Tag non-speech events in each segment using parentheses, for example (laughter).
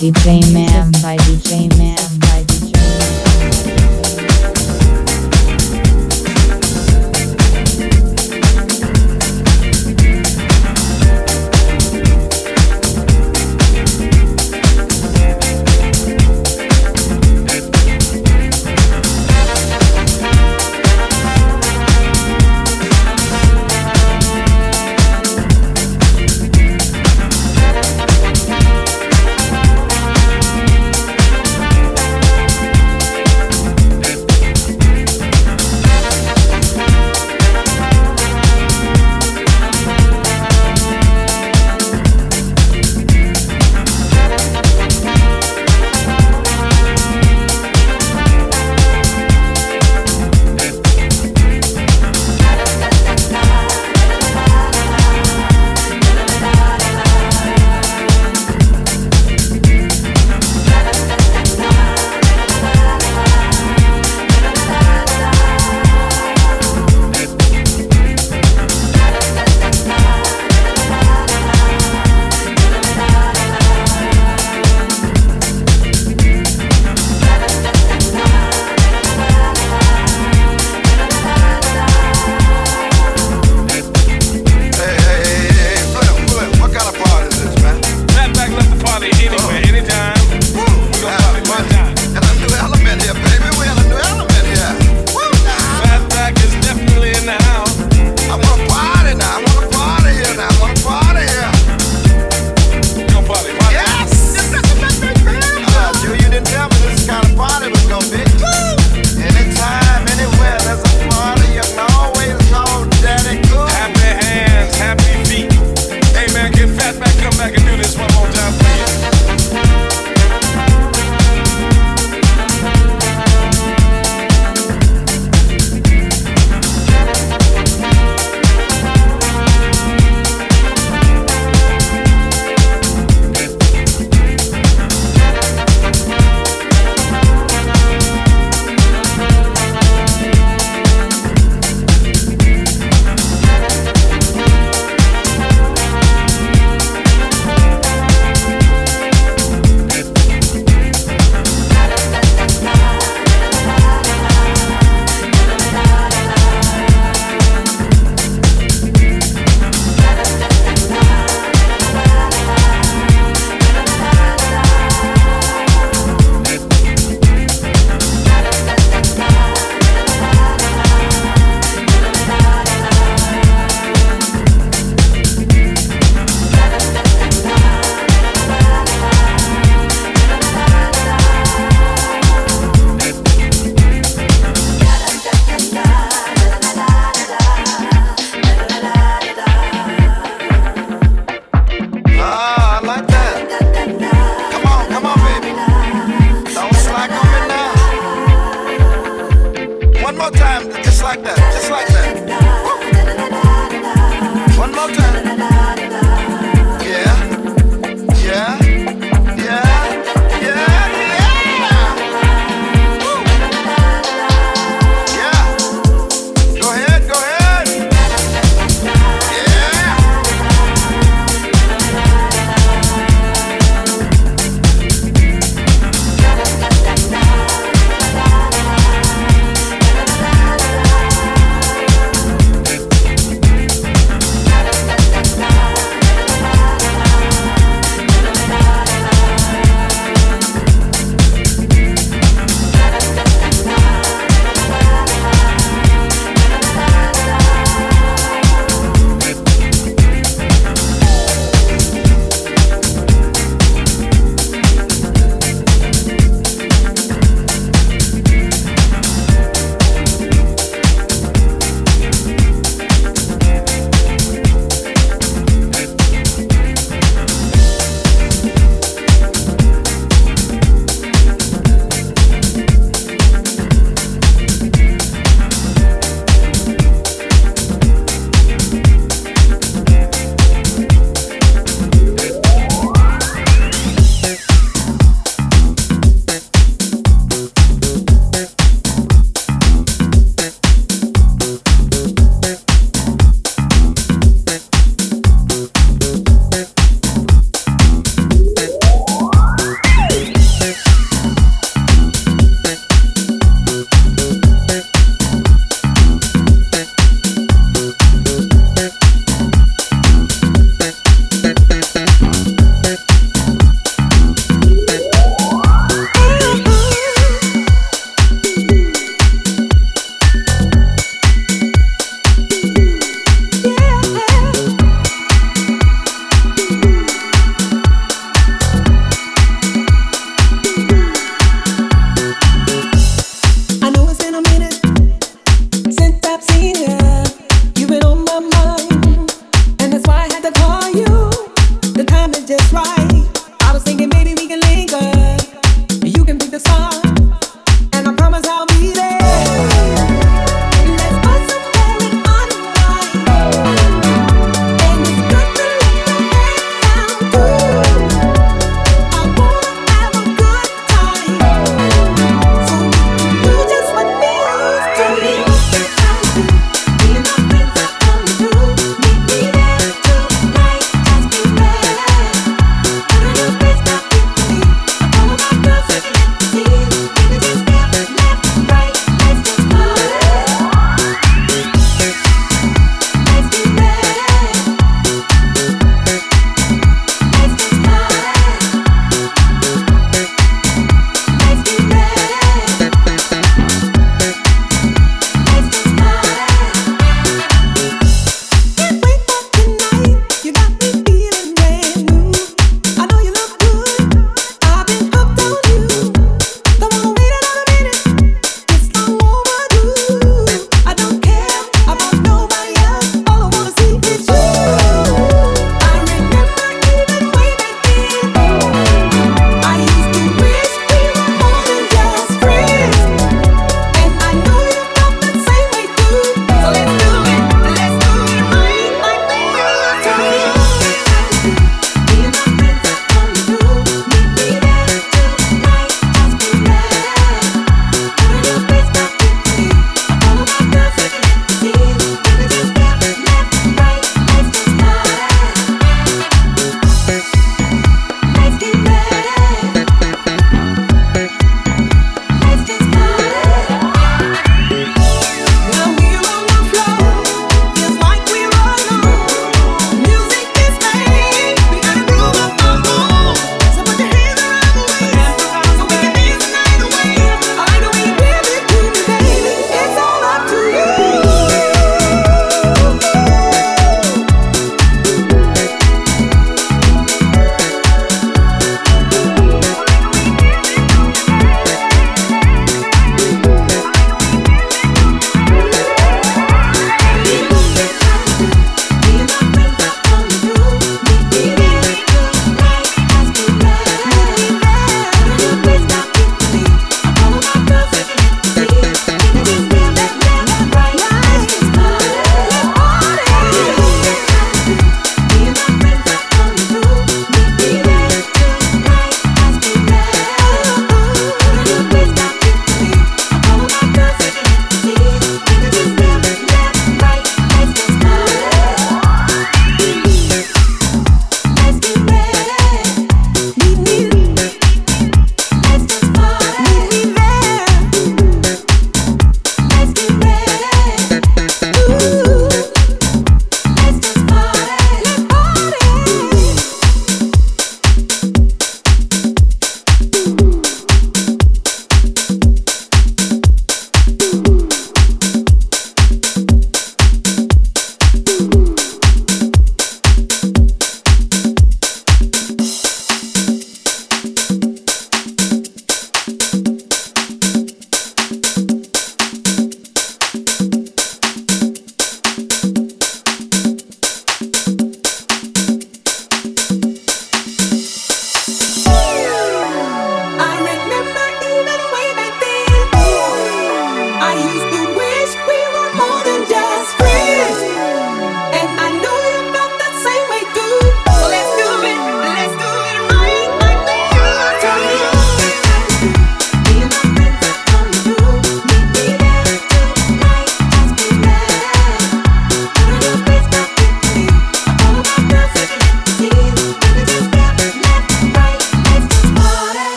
Music by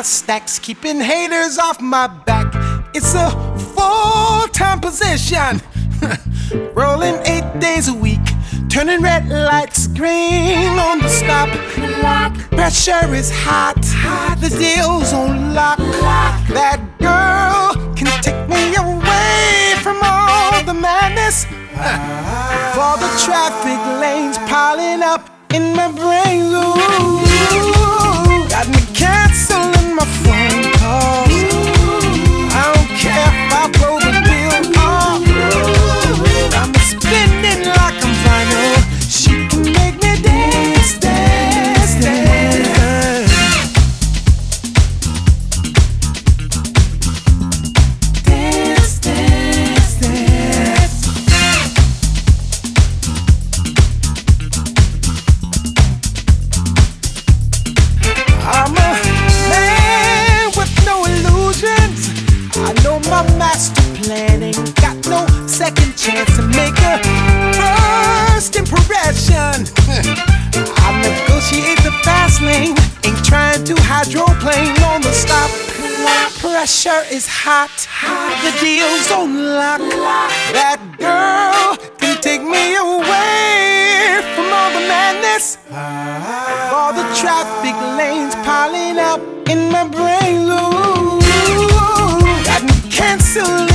my stacks, keeping haters off my back. It's a full time position. (laughs) Rolling eight days a week, turning red lights green on the stop. Pressure is hot, hot. the deal's on lock. That girl can take me away from all the madness. (laughs) For the traffic lanes Pressure is hot, hot. the deal's on lock. That girl can take me away from all the madness. All the traffic lanes piling up in my brain. Ooh, got me canceling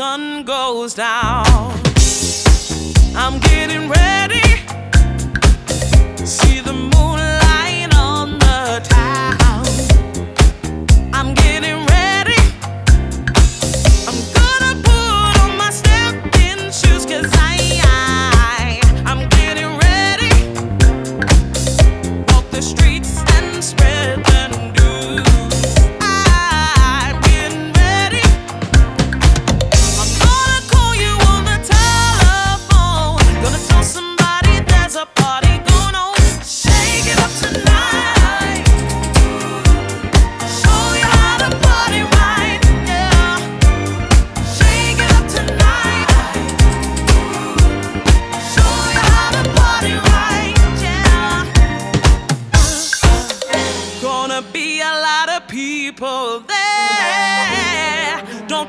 sun goes down. I'm getting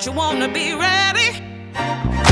you wanna be ready?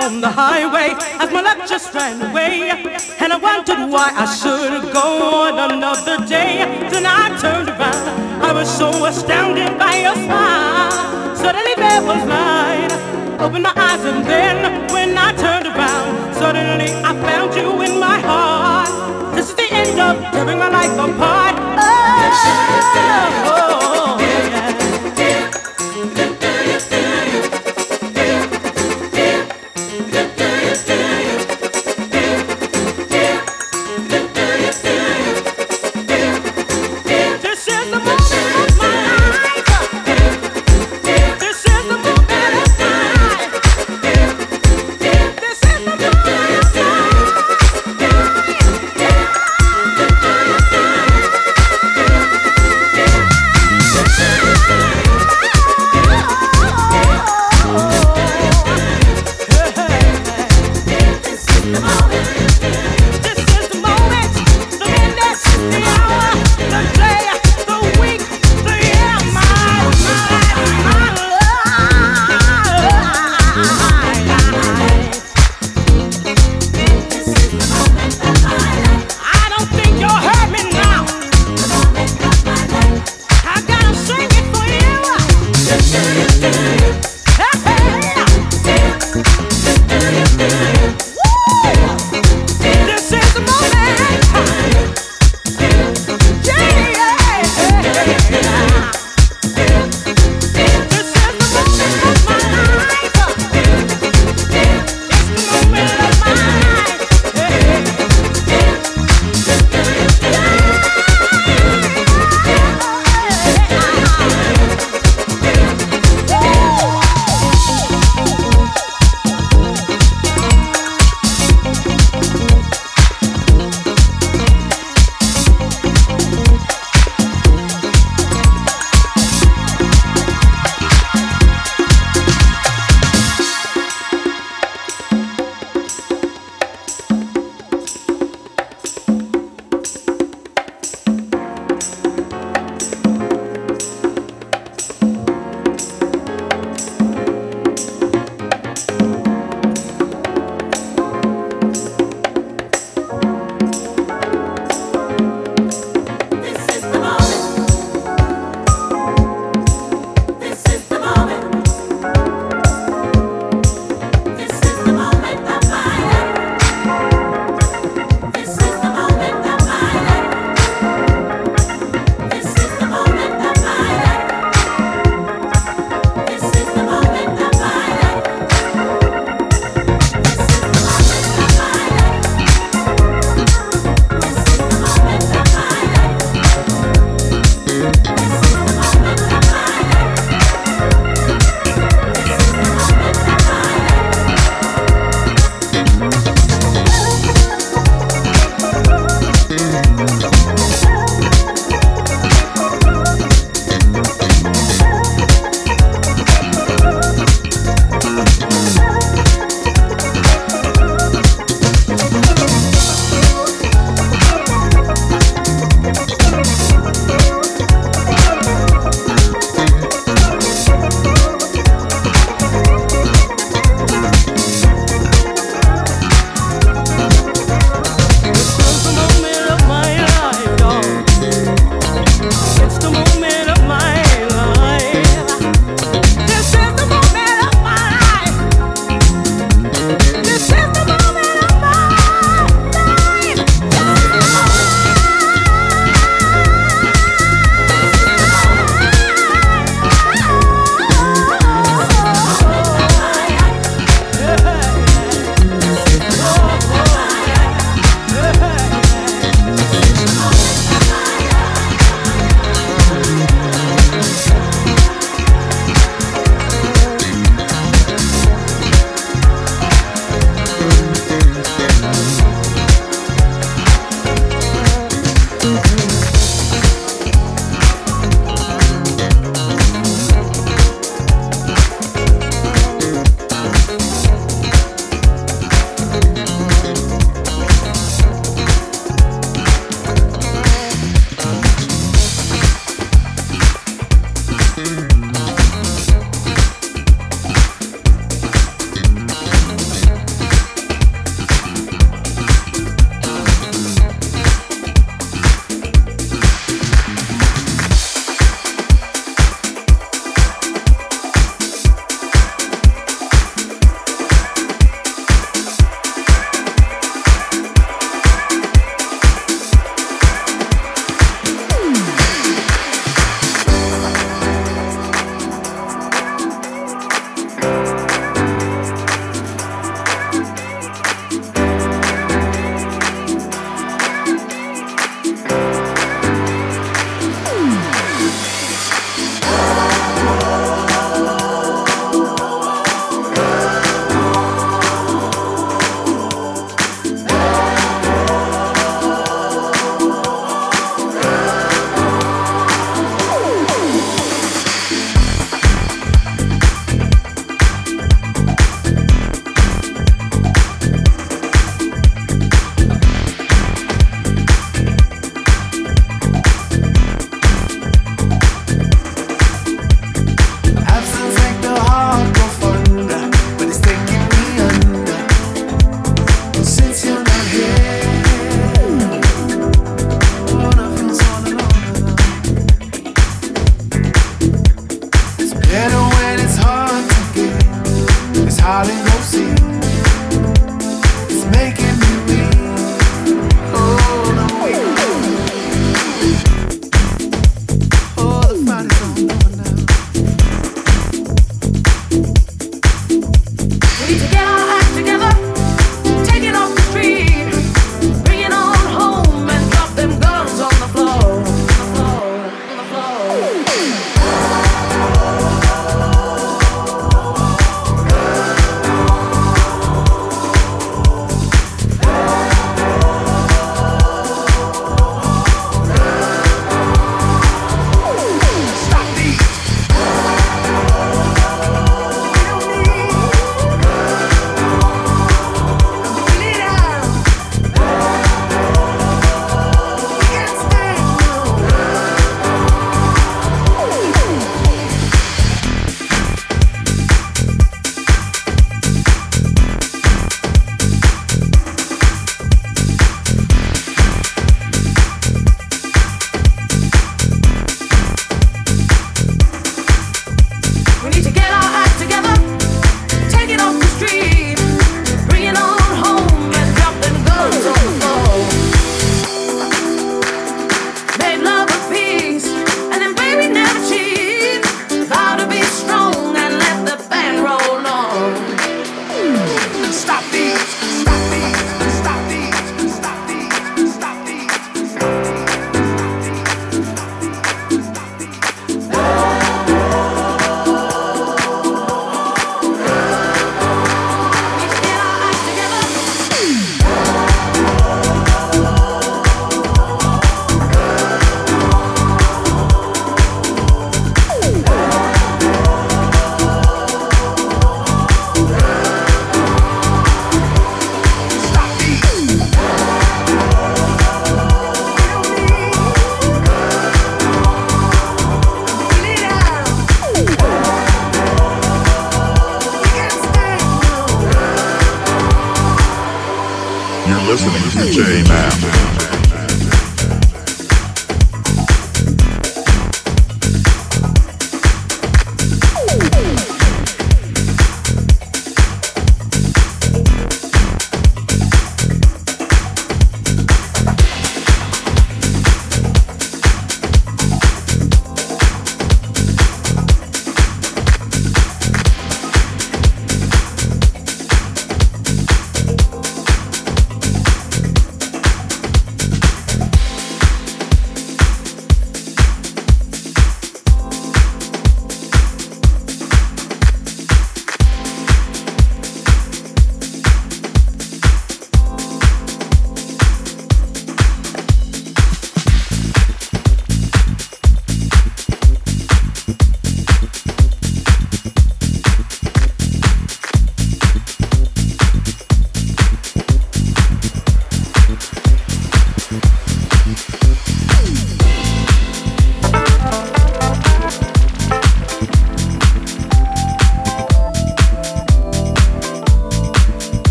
On the highway as my luck just ran away. And I wondered why I should go on another day. Then I turned around. I was so astounded by your smile. Suddenly there was light. Opened my eyes and then when I turned around, suddenly I found you in my heart. This is the end of tearing my life apart. Oh,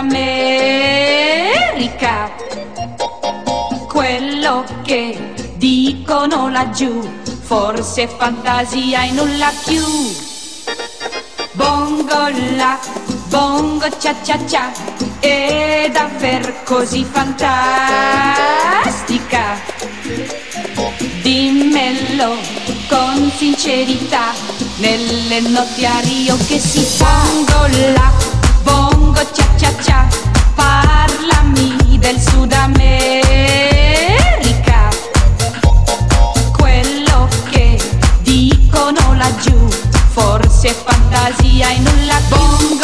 dell'America. Quello che dicono laggiù, forse fantasia e nulla più. Bongo la, bongo cia cia cia, è davvero così fantastica. Dimmelo con sincerità, nelle notti a Rio che si fa. Bongo la, bongo cia del Sud America. Quello che dicono laggiù, forse fantasia e nulla più.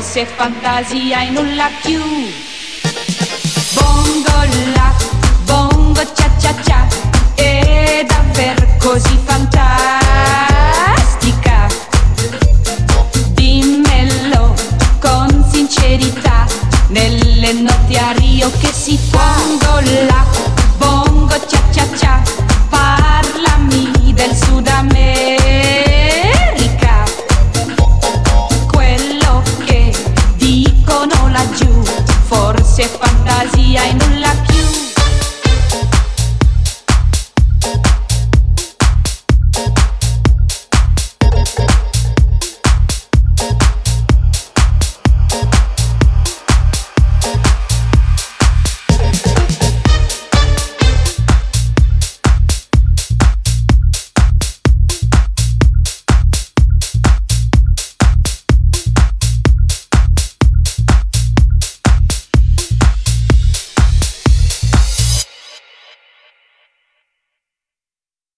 se fantasia e nulla chiude